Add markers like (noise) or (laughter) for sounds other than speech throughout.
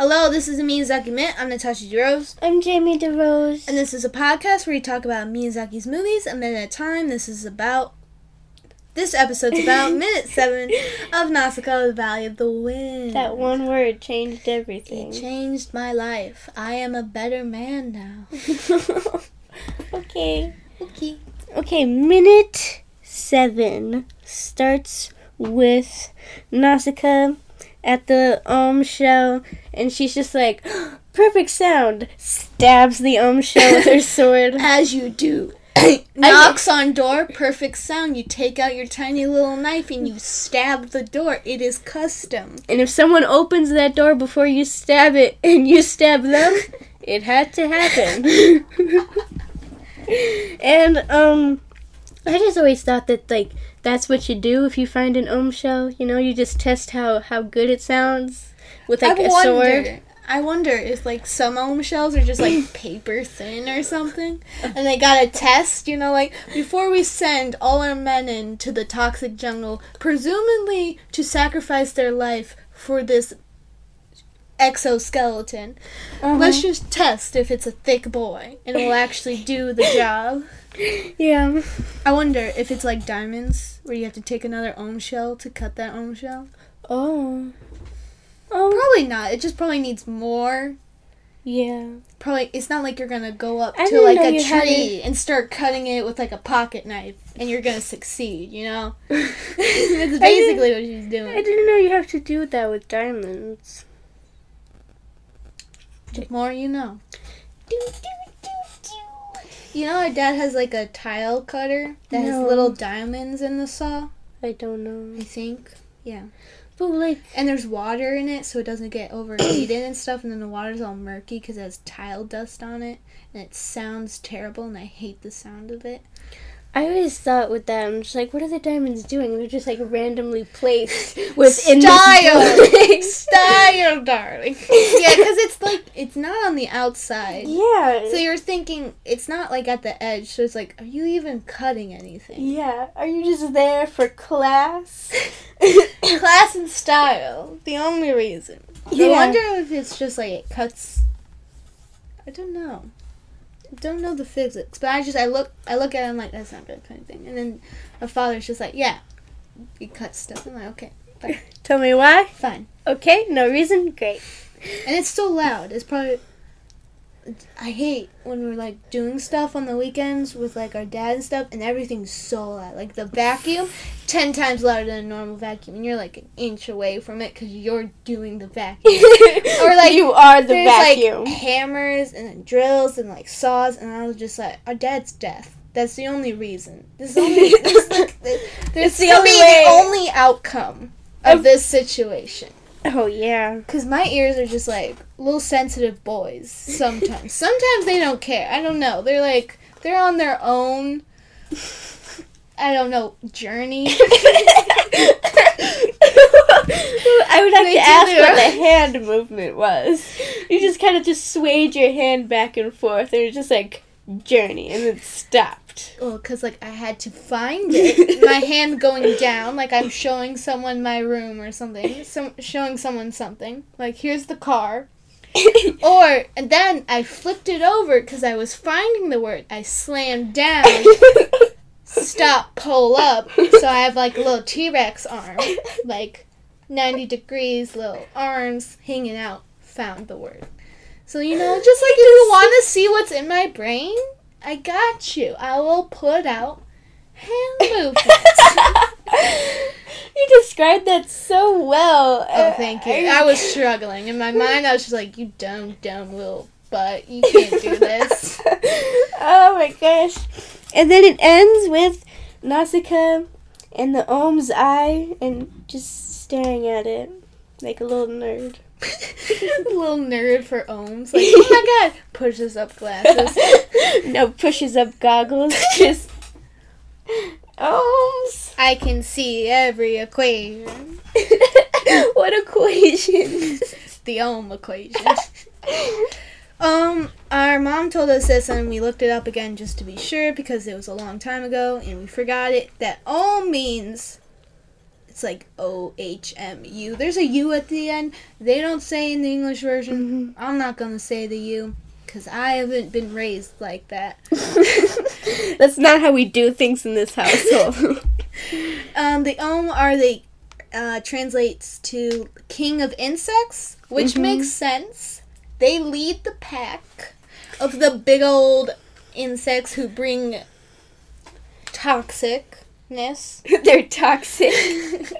Hello, this is the Miyazaki Minute. I'm Natasha DeRose. I'm Jamie DeRose. And this is a podcast where we talk about Miyazaki's movies a minute at a time. This is about. This episode's about (laughs) minute seven of Nausicaa, the Valley of the Wind. that one word changed everything. It changed my life. I am a better man now. (laughs) okay. Okay. Okay, minute seven starts with Nausicaa at the um shell, and she's just like, (gasps) perfect sound. Stabs the um shell with her (laughs) sword. As you do. (coughs) (coughs) Knocks on door, perfect sound. You take out your tiny little knife and you stab the door. It is custom. And if someone opens that door before you stab it (laughs) and you stab them, (laughs) it had to happen. and um I just always thought that like that's what you do if you find an ohm shell, you know, you just test how how good it sounds with like I a wonder. sword. I wonder if like some ohm shells are just like (clears throat) paper thin or something, and they got to test. You know, like before we send all our men into the toxic jungle, presumably to sacrifice their life for this exoskeleton. Uh-huh. Let's just test if it's a thick boy and it will actually do the job. Yeah. I wonder if it's like diamonds, where you have to take another ohm shell to cut that ohm shell. Oh. Oh. oh. Probably not. It just probably needs more Yeah. probably it's not like you're gonna go up I to like a tree and start cutting it with like a pocket knife and you're gonna succeed you know (laughs) that's basically what she's doing. I didn't know you have to do that with diamonds. the more you know you know our dad has like a tile cutter that has little diamonds in the saw? I don't know. i think? Yeah. But like and there's water in it so it doesn't get overheated and stuff and then the water's all murky because it has tile dust on it and it sounds terrible and i hate the sound of it. I always thought with that, I'm just like, what are the diamonds doing? They're just like randomly placed (laughs) within (laughs) style, style, darling. yeah, because it's like it's not on the outside. Yeah. So you're thinking it's not like at the edge. So it's like, are you even cutting anything? yeah. Are you just there for class? (laughs) Class and style, the only reason. I Yeah. wonder if it's just like it cuts. I don't know. I don't know the physics, but I just I look I look at it. I'm like that's not good kind of thing. And then my father's just like, yeah, he cuts stuff. I'm like, okay, fine, (laughs) Tell me why. fine. Okay, no reason. Great. And it's so loud. It's probably. I hate when we're like doing stuff on the weekends with like our dad and stuff, and everything's so loud. Like the vacuum, ten times louder than a normal vacuum, and you're like an inch away from it because you're doing the vacuum. (laughs) Or, like, you are the There's vacuum. like hammers and then drills and like saws, and I was just like, our dad's deaf. That's the only reason. This is only. this, like, this, this It's the only (laughs) be way. the only outcome of Of- this situation. Oh yeah. Because my ears are just like little sensitive boys sometimes. (laughs) sometimes they don't care. I don't know. They're like, they're on their own, I don't know, journey. (laughs) (laughs) I would have They to ask what the hand movement was. You just kind of just swayed your hand back and forth, and was just like journey, and it stopped. well, because like I had to find it. My (laughs) hand going down, like I'm showing someone my room or something. Some showing someone something. Like here's the car. (laughs) Or and then I flipped it over because I was finding the word. I slammed down. stop, pull up. So I have like a little T Rex arm, like 90 degrees, little arms hanging out. Found the word. So, you know, just like (laughs) if you want to see what's in my brain, I got you. I will put out hand (laughs) movements. you described that so well. oh, thank you. I was struggling. In my mind, I was just like, you dumb, dumb little butt. You can't do this. (laughs) oh my gosh. And then it ends with Nausicaa in the Ohm's eye and just staring at it like a little nerd. (laughs) little nerd for ohms. Like, oh my god. (laughs) Pushes up glasses. (laughs) no pushes up goggles, just ohms. I can see every equation. what equation? The ohm equation. Um, our mom told us this and we looked it up again just to be sure because it was a long time ago and we forgot it. That ohm means it's like O H M U. There's a U at the end. They don't say in the English version. Mm-hmm. I'm not gonna say the U because I haven't been raised like that. (laughs) That's not how we do things in this household. (laughs) Um, the Om are the uh, translates to King of Insects, which Mhm. makes sense. They lead the pack of the big old insects who bring toxicness. (laughs) they're toxic. (laughs)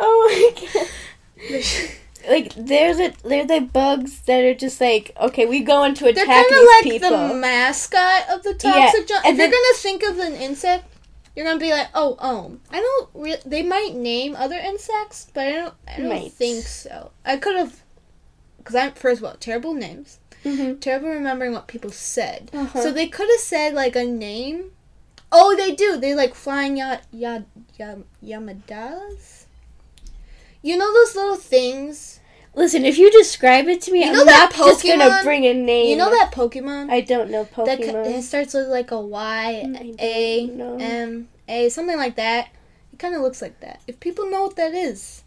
oh my (laughs) god. Like they're the they're the bugs that are just like okay we go into They're attack kind of like people. the mascot of the toxic. Yeah, and if you're gonna think of an insect, you're gonna be like, oh, Om. I don't. Re- they might name other insects, but I don't. I don't Might. think so. I could have. Because I'm first of all terrible names. Mhm. terrible remembering what people said. Uh-huh. So they could have said like a name. Oh, they do. They like flying ya ya ya yamadas. You know those little things. Listen, if you describe it to me, You know I'm that not just gonna Pokemon? bring a name. You know that Pokemon I don't know that Pokemon. ca- it starts with like a Y know. M A something like that. It kind of looks like that. If people know what that is,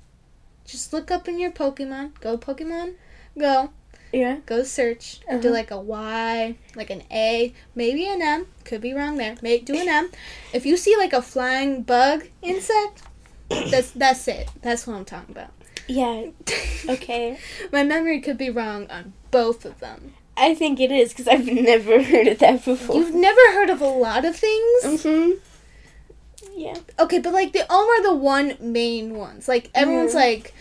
just look up in your Pokemon. Go Pokemon. Go. Yeah. Go search. Do Uh-huh. like a Y, like an A, maybe an M. Could be wrong there. May do an M. If you see like a flying bug insect, (coughs) that's that's it. That's what I'm talking about. Yeah. (laughs) Okay. My memory could be wrong on both of them. I think it is because I've never (laughs) heard of that before. You've never heard of a lot of things? hmm Yeah. Okay, but like the Om are the one main ones. Like everyone's Mhm. like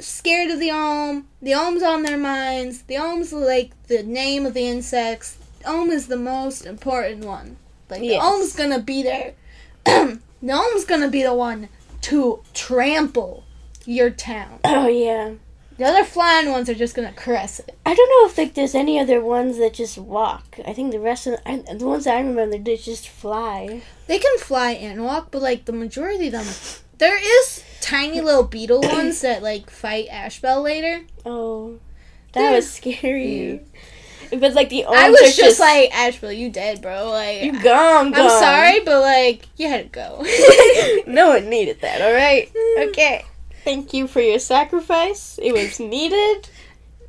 scared of the Om. The Om's on their minds. The Om's like the name of the insects. Om is the most important one. Like Yes. the Om's gonna be there. (clears throat) the Om's gonna be the one to trample your town. (clears throat) Oh yeah. The other flying ones are just gonna caress it. I don't know if like there's any other ones that just walk. I think the rest of I, the ones that I remember they just fly. They can fly and walk, but like the majority of them, there is tiny little beetle ones that like fight Asbel later. Oh, that They're- was scary. But like the I was just, like, Asbel, you dead, bro. Like, you gone, I'm sorry, but like, you had to go. (laughs) no one needed that. All right. (laughs) Okay. Thank you for your sacrifice. It was needed.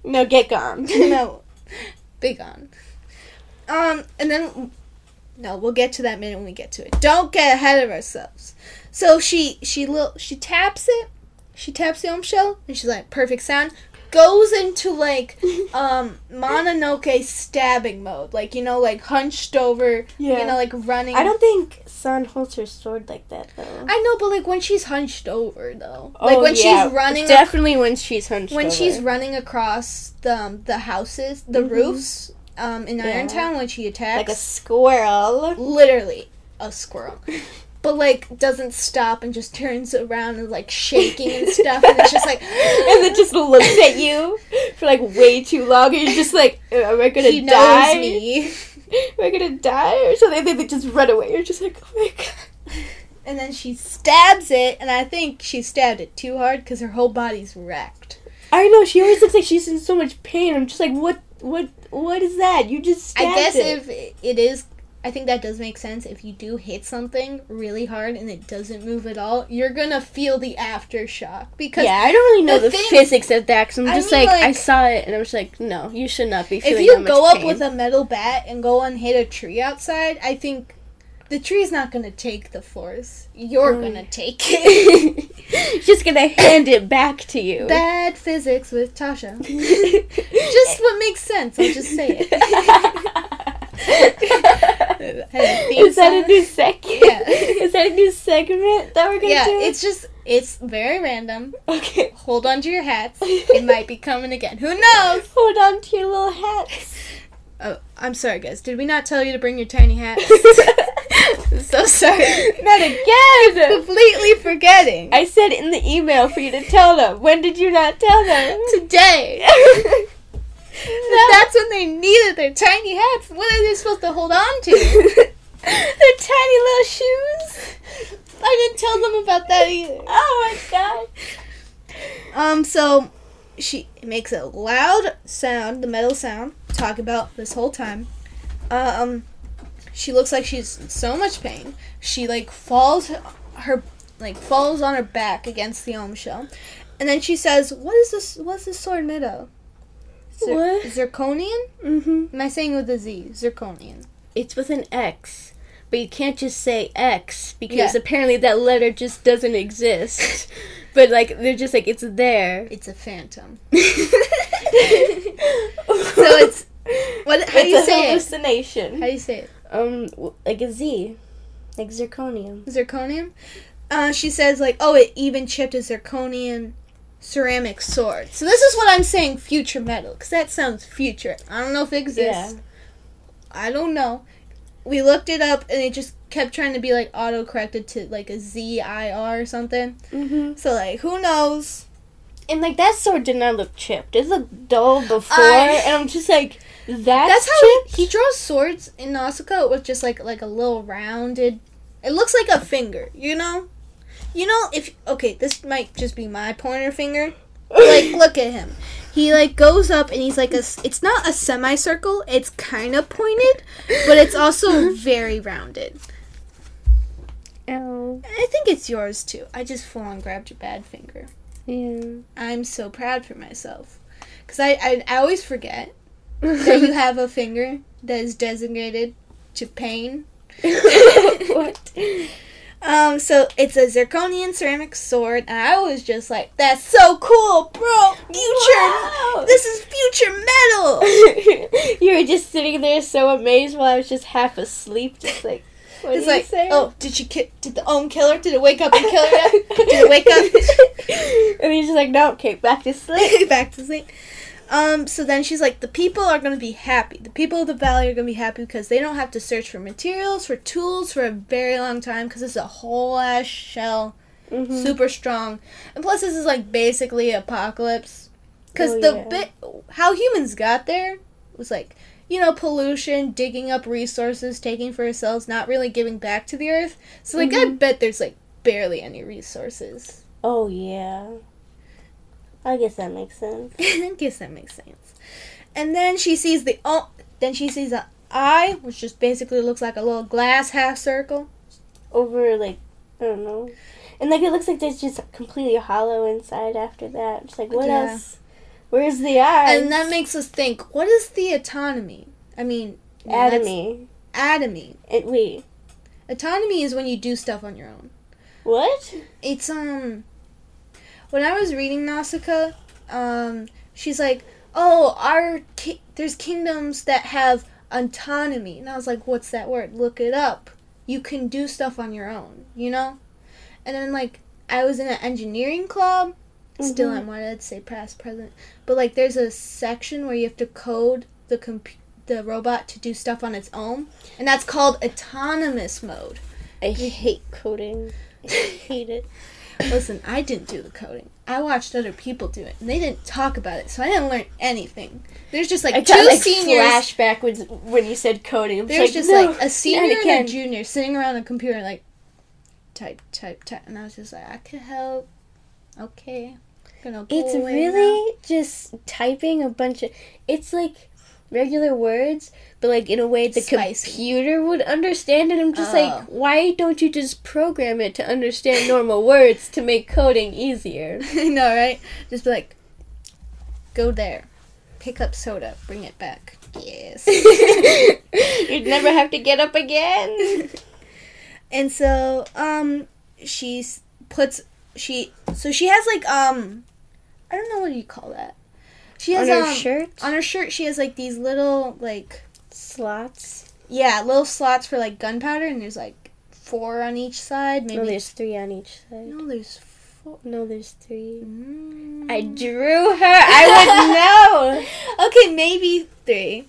No, get gone. (laughs) no, big on. Um, and then, no, we'll get to that minute when we get to it. Don't get ahead of ourselves. So she she little she taps it, she taps the ohm shell, and she's like, perfect sound. Goes into like (laughs) um Mononoke stabbing mode, like you know, like hunched over, Yeah. you know, like running. I don't think San holds her sword like that though. I know, but like when she's hunched over, though, like Oh, when yeah. she's running, Definitely when she's hunched when over. she's running across the um, the houses, the Mhm. roofs, um, in Yeah. Irontown when she attacks, like a squirrel. literally a squirrel, (laughs) but like doesn't stop and just turns around and like shaking and stuff, and it's just like, (gasps) and then just looks at you for like way too long, and you're just like, uh, "Am I gonna he knows die? me, (laughs) Am I gonna die or something?" They just run away. You're just like, "Oh my god!" and then she stabs it, and I think she stabbed it too hard because her whole body's wrecked. I know she always looks like she's in so much pain. I'm just like, what, what, what is that? You just stabbed I guess it. if it is, I think that does make sense. If you do hit something really hard and it doesn't move at all, you're gonna feel the aftershock because yeah, I don't really know the the, thing- physics of that. Cause I'm I just mean, like, I saw it and I was like, no, you should not be feeling if you go up pain. with a metal bat and go and hit a tree outside, I think the tree's not gonna take the force. You're Mm. gonna take (laughs) it. (laughs) Just gonna hand it back to you. Bad physics with Tasha. (laughs) just what makes sense. I'll just say it. Is that a new segment? (laughs) Yeah. (laughs) Is that a new segment that we're gonna yeah, do? it's just it's very random. okay. Hold on to your hats. (laughs) It might be coming again. Who knows? Hold on to your little hats. Oh, I'm sorry, guys. Did we not tell you to bring your tiny hats? so sorry. Not again. Completely forgetting. I said in the email for you to tell them. When did you not tell them? Today. That's when they needed their tiny hats. What are they supposed to hold on to? (laughs) Their tiny little shoes. I didn't tell them about that either. (laughs) Oh my god. Um, so she makes a loud sound, the metal sound, talk about this whole time. Um, she looks like she's in so much pain. She like falls, her like falls on her back against the Ohm shell, and then she says, "What is this? What's this sword made of?" What? Zirconian? Mm-hmm. Am I saying with a Z? Zirconian. It's with an X, but you can't just say X because Yeah. apparently that letter just doesn't exist. (laughs) but like they're just like it's there. It's a phantom. (laughs) so it's- what- how do you it's a say it? hallucination. How do you say it? Um, like a Z, like zirconium. Zirconium. Uh, she says like, oh, it even chipped a zirconian ceramic sword. So this is what I'm saying, future metal, because that sounds future. I don't know if it exists. Yeah. I don't know. We looked it up, and it just kept trying to be like auto corrected to like a Z I R or something. Mm-hmm. So like, who knows? And like that sword did not look chipped. It looked dull before, I- and I'm just like, that's, That's how chipped? he, he draws swords in Nausicaa with just like like a little rounded. It looks like a finger, you know. You know, if okay, this might just be my pointer finger. Like, (coughs) look at him. He like goes up and he's like a. It's not a semicircle. It's kind of pointed, but it's also (laughs) very rounded. Ow. I think it's yours too. I just full on grabbed your bad finger. Yeah. I'm so proud for myself, cause I I, I always forget (laughs) that you have a finger that is designated to pain. (laughs) what? Um, so it's a zirconian ceramic sword, and I was just like, "That's so cool, bro! Future, Wow. this is future metal." (laughs) you were just sitting there so amazed while I was just half asleep, just like, what (laughs) It's like, saying? oh, did she ki- did the ohm kill her? Did it wake up and kill her? (laughs) Did it wake up? and he's just like, no, okay, back to sleep. Back to sleep. Um, so then she's like, the people are gonna be happy. The people of the valley are gonna be happy because they don't have to search for materials, for tools for a very long time because it's a whole ass shell. Mhm. super strong. And plus, this is like basically apocalypse. Because Oh, the yeah. bit how humans got there was like you know pollution, digging up resources, taking for ourselves, not really giving back to the earth. So like I Mhm. bet there's like barely any resources. Oh, yeah. I guess that makes sense. (laughs) I guess that makes sense. And then she sees the oh, then she sees a eye, which just basically looks like a little glass half circle. Over, like, I don't know. And, like, it looks like there's just completely hollow inside after that. Just like, what Yeah. else? Where's the eye? And that makes us think, what is the autonomy? I mean, that's- Atomy. Atomy. It, wait. Autonomy is when you do stuff on your own. What? It's um when I was reading Nausicaa, um she's like, "Oh, our ki- there's kingdoms that have autonomy." And I was like, "What's that word? Look it up. You can do stuff on your own, you know?" And then like I was in an engineering club. Still Mhm. am what I'd say past present. But like there's a section where you have to code the comp- the robot to do stuff on its own, and that's called autonomous mode. I hate coding. I hate it. (laughs) Listen, I didn't do the coding. I watched other people do it, and they didn't talk about it, so I didn't learn anything. There's just like I two got like seniors. flashback when when you said coding. I'm There's like, just no, like a senior and a junior sitting around a computer, like type, type, type, and I was just like, I could help. Okay, gonna go It's away now. really just typing a bunch of. It's like regular words, but like in a way the Spicy. computer would understand it. I'm just Oh. like, why don't you just program it to understand normal (laughs) words to make coding easier? (laughs) I know, right? Just be like, go there, pick up soda, bring it back. Yes. (laughs) You'd never have to get up again. and so um she puts she so she has like um i don't know what do you call that she has On her um, shirt, on her shirt she has like these little like slots. yeah little slots for like gunpowder and there's like four on each side maybe No, there's three on each side. no there's four No, there's three. Mm. I drew her. I would (laughs) know. okay maybe three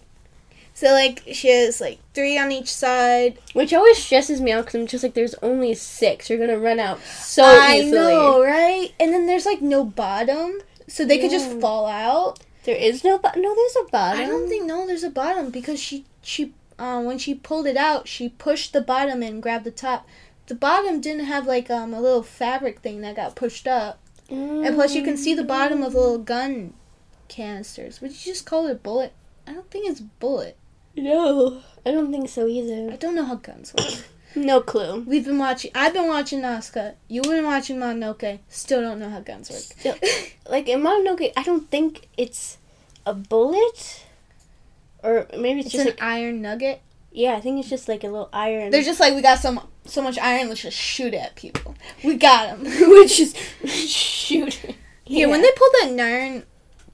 so like she has like three on each side Which always stresses me out because I'm just like, there's only six. You're gonna run out so i easily. know right and then there's like no bottom so they could just fall out There is no bottom. No, there's a bottom. I don't think no, there's a bottom because she she um when she pulled it out, she pushed the bottom and grabbed the top. The bottom didn't have like um a little fabric thing that got pushed up, and plus you can see the bottom of the little gun canisters. Would you just call it a bullet? I don't think it's bullet. No, I don't think so either. I don't know how guns work. No clue. We've been watching. I've been watching Nausicaa. You've been watching Mononoke. Still don't know how guns work. Still, like in Mononoke, I don't think it's a bullet, or maybe it's, It's just an like iron nugget. yeah. I think it's just like a little iron. They're just like we got so so much iron. Let's just shoot at people. We got them. (laughs) we just shoot. (laughs) Yeah, when they pulled that iron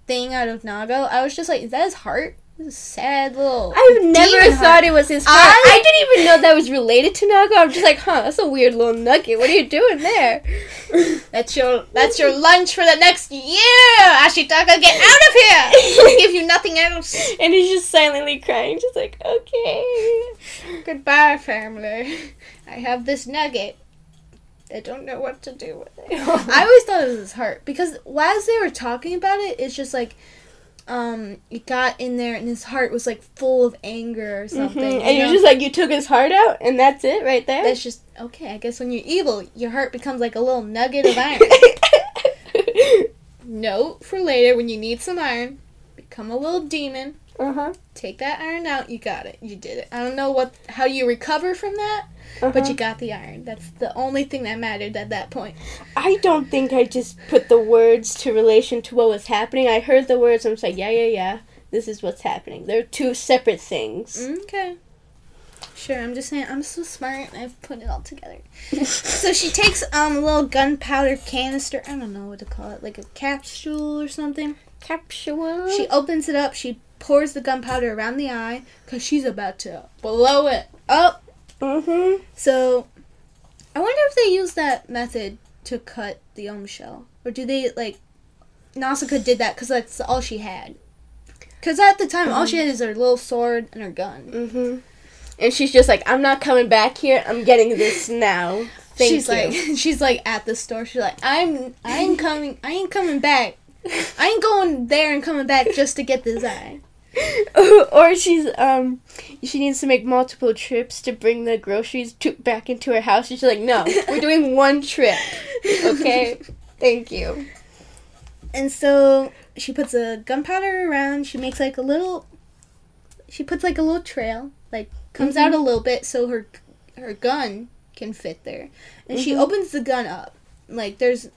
thing out of Nago, I was just like, is that his heart? This is a sad little. I've never thought heart. it was his heart. I- I, didn't even know that (laughs) was related to Nago. I'm just like, huh, that's a weird little nugget. What are you doing there? (laughs) That's your that's your lunch for the next year, Ashitaka. Get (laughs) out of here! I give you nothing else. and he's just silently crying, just like, okay. Goodbye, family. I have this nugget. I don't know what to do with it. I always thought it was his heart because as they were talking about it, it's just like um it got in there and his heart was like full of anger or something. Mhm. And you're just like, you took his heart out, and that's it right there. that's just okay. I guess when you're evil, your heart becomes like a little nugget of iron. (laughs) Note for later when you need some iron, become a little demon. Uh huh. Take that iron out. You got it. You did it. I don't know what how you recover from that, Uh-huh. but you got the iron. That's the only thing that mattered at that point. I don't think I just put the words to relation to what was happening. I heard the words. I'm just like, yeah, yeah, yeah. This is what's happening. They're two separate things. Okay. Sure, I'm just saying I'm so smart I've put it all together. (laughs) so she takes um a little gunpowder canister, I don't know what to call it, like a capsule or something. Capsule. She opens it up, she pours the gunpowder around the eye cuz she's about to blow it up. Mm-hmm. So I wonder if they use that method to cut the om shell or do they like Nausicaa did that cuz that's all she had. Cuz at the time all she had is her little sword and her gun. Mm-hmm. And she's just like, I'm not coming back here. I'm getting this now. (laughs) Thank she's you. like (laughs) she's like at the store. She's like, I'm I ain't coming I ain't coming back. (laughs) I ain't going there and coming back just to get this eye. (laughs) or she's um, she needs to make multiple trips to bring the groceries to back into her house. And She's like, no, we're doing (laughs) one trip. Okay, (laughs) thank you. And so she puts a gunpowder around. She makes like a little. She puts like a little trail, like comes out a little bit so her her gun can fit there. And she Mhm. opens the gun up. Like there's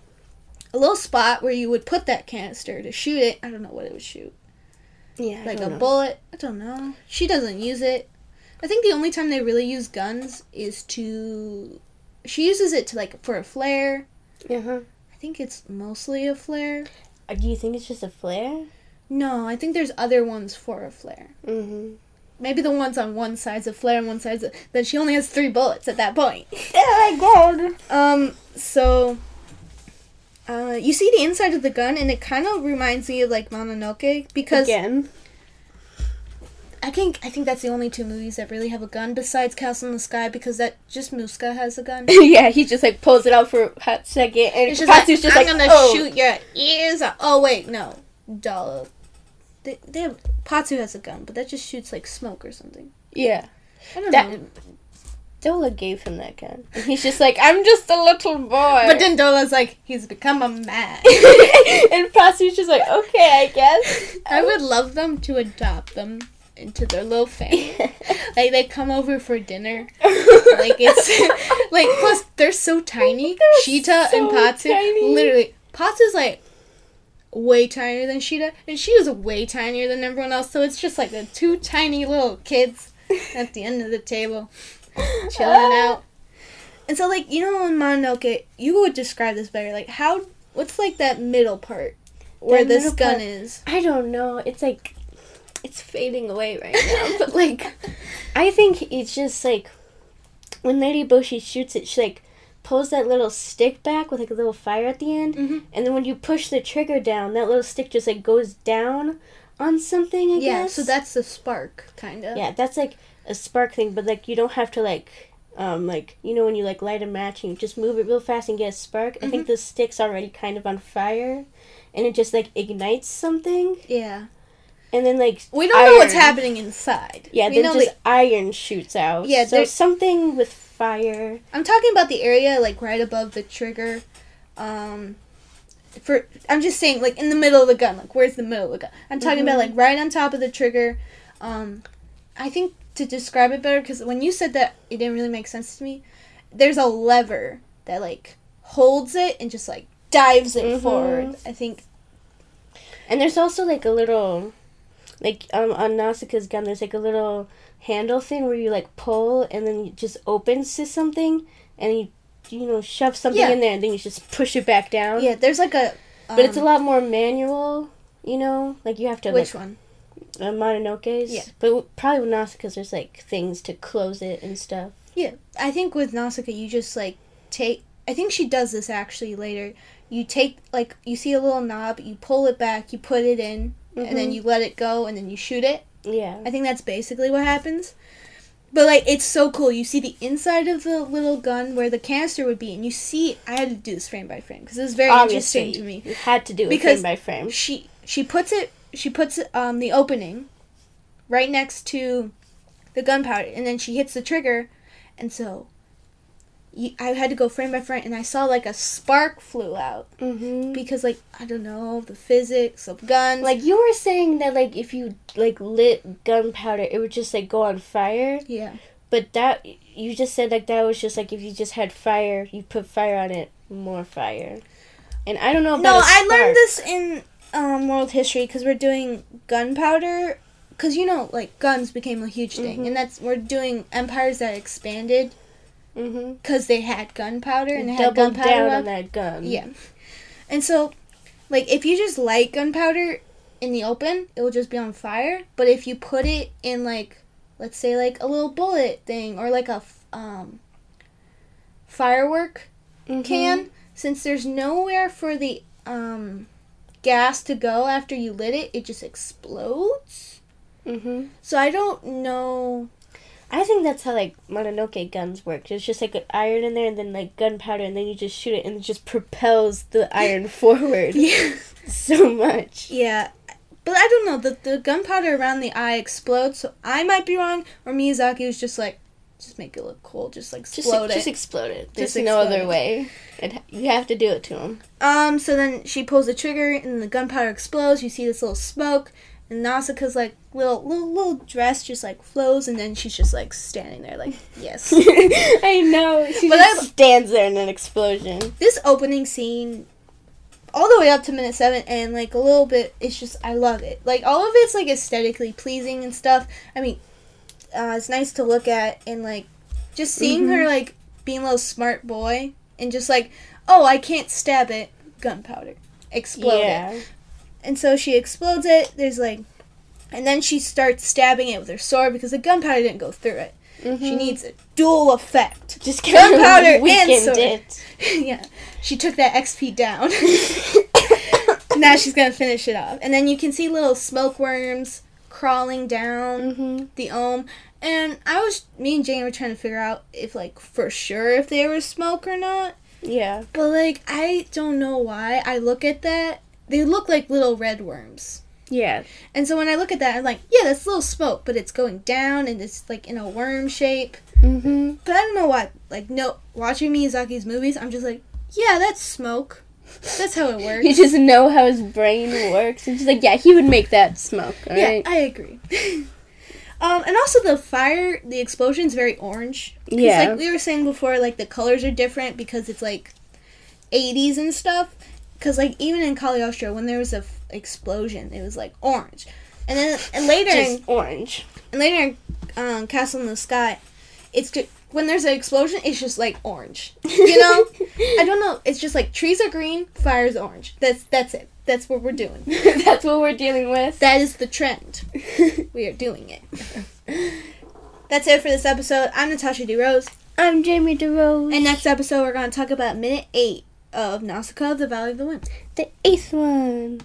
a little spot where you would put that canister to shoot it. I don't know what it would shoot. Yeah, like a bullet. I don't know. She doesn't use it. I think the only time they really use guns is to. She uses it to like for a flare. Uh-huh. I think it's mostly a flare. Uh, Do you think it's just a flare? No, I think there's other ones for a flare. Mm-hmm. Maybe the ones on one side's a flare and one side's a. Then she only has three bullets at that point. (laughs) Oh my god. Um. So. Uh, you see the inside of the gun, and it kind of reminds me of like Mononoke because Again. I think I think that's the only two movies that really have a gun besides Castle in the Sky because that just Muska has a gun. (laughs) yeah, he just like pulls it out for a hot second, and It's just like, just I'm like, gonna oh. shoot your ears out. Oh wait, no, Dola. They, they have Pazu has a gun, but that just shoots like smoke or something. Yeah. I don't That- know. Dola gave him that gun. And he's just like, I'm just a little boy. But then Dola's like, he's become a man. (laughs) and Pazu's just like, okay, I guess. I would love them to adopt them into their little family. (laughs) like they come over for dinner. (laughs) Like it's like plus they're so tiny. They're Sheeta so and Pazu tiny. literally Pazu's like way tinier than Sheeta and she is way tinier than everyone else. So it's just like the two tiny little kids at the end of the table (laughs) chilling out. And so like you know in Mononoke, you would describe this better. Like how what's like that middle part where That this gun part- is? I don't know. It's like it's fading away right now. (laughs) but like I think it's just like when Lady Eboshi shoots it, she like pulls that little stick back with like a little fire at the end, Mhm. and then when you push the trigger down, that little stick just like goes down on something. I Yeah, guess. so that's the spark, kind of. yeah, that's like a spark thing, but like you don't have to like um like you know when you like light a match and you just move it real fast and get a spark. I think the stick's already kind of on fire, and it just like ignites something, Yeah. and then like We don't know what's happening inside. Yeah, we then just like, iron shoots out. Yeah, so there's- something with fire. I'm talking about the area like right above the trigger. Um for I'm just saying like in the middle of the gun, like where's the middle of the gun? I'm talking about Mhm. like right on top of the trigger. Um I think to describe it better because when you said that, it didn't really make sense to me. There's a lever that like holds it and just like dives it Mhm. forward. I think. And there's also like a little, like um, on Nausicaa's gun, there's like a little handle thing where you like pull and then it just opens to something and you you know shove something Yeah. in there and then you just push it back down. Yeah, there's like a. but it's a um, lot more manual. You know, like you have to Which like one? Uh, Mononoke's. Yeah. But probably with Nausicaa's, there's like things to close it and stuff. Yeah, I think with Nausicaa, you just like take. I think she does this actually later. You take like you see a little knob, you pull it back, you put it in, and then Mhm. you let it go, and then you shoot it. Yeah. I think that's basically what happens. But like it's so cool. You see the inside of the little gun where the canister would be, and you see. I had to do this frame by frame because it was very Obviously, interesting to me. You had to do it Because- frame by frame. She she puts it. She puts um the opening right next to the gunpowder, and then she hits the trigger, and so. I had to go frame by frame, and I saw like a spark flew out Mm-hmm. because, like, I don't know the physics of guns. Like you were saying that like if you like lit gunpowder, it would just like go on fire. yeah, But that you just said like that was just like if you just had fire, you put fire on it, more fire. And I don't know about No, I learned this in um, world history because we're doing gunpowder. Because you know, like guns became a huge thing, Mhm. and that's we're doing empires that expanded Mm-hmm. because they had gunpowder and they had Double gunpowder. down on that gun. Yeah, and so, like, if you just light gunpowder in the open, it will just be on fire. But if you put it in like, let's say, like a little bullet thing or like a f- um, firework Mhm. can since there's nowhere for the um gas to go after you lit it it just explodes Mhm. so i don't know I think that's how like Mononoke guns work. There's just like an iron in there and then like gunpowder and then you just shoot it and it just propels the (laughs) iron forward yeah (laughs) so much. yeah but i don't know the, the gunpowder around the eye explodes so i might be wrong or miyazaki was just like just make it look cool just like explode just it explode it. There's Just no other it. way. It, you have to do it to him. um so then she pulls the trigger and the gunpowder explodes you see this little smoke and Nausicaa's like little little little dress just like flows and then she's just like standing there like (laughs) yes (laughs) I know. She But just I- stands there in an explosion. this opening scene all the way up to minute seven and like a little bit it's just i love it like all of it's like aesthetically pleasing and stuff i mean uh, it's nice to look at and like just seeing her Mhm. like being a little smart boy and just like oh i can't stab it gunpowder explode it and so she explodes it there's like and then she starts stabbing it with her sword because the gunpowder didn't go through it she Mhm. needs a dual effect just gunpowder (laughs) and sword. it. (laughs) yeah, she took that XP down. (laughs) now she's gonna finish it off, and then you can see little smoke worms crawling down hmm the ohm. And I was, me and Jamie were trying to figure out if, like, for sure if there was smoke or not. Yeah. But like, I don't know why. I look at that; they look like little red worms. Yeah. And so when I look at that, I'm like, yeah, that's little smoke, but it's going down and it's like in a worm shape. Mm-hmm. But I don't know why. Like, no, watching Miyazaki's movies, I'm just like, yeah, that's smoke. That's how it (laughs) works. You just know how his brain works. And she's like, yeah, he would make that smoke, yeah, alright? I agree. um, and also the fire, the explosion's very orange. Yeah. Like we were saying before, like the colors are different because it's like 80s and stuff. Because like even in Cagliostro, when there was a f- explosion, it was like orange. And then and later in orange. And later in um, Castle in the Sky, it's just, when there's an explosion, it's just like orange. You know? (laughs) I don't know. It's just like trees are green, fire's orange. That's that's it. That's what we're doing. (laughs) That's what we're dealing with. That is the trend. (laughs) We are doing it. That's it for this episode. I'm Natasha DeRose. I'm Jamie DeRose. And next episode, we're going to talk about minute eight of Nausicaa of the Valley of the Wind. the eighth one.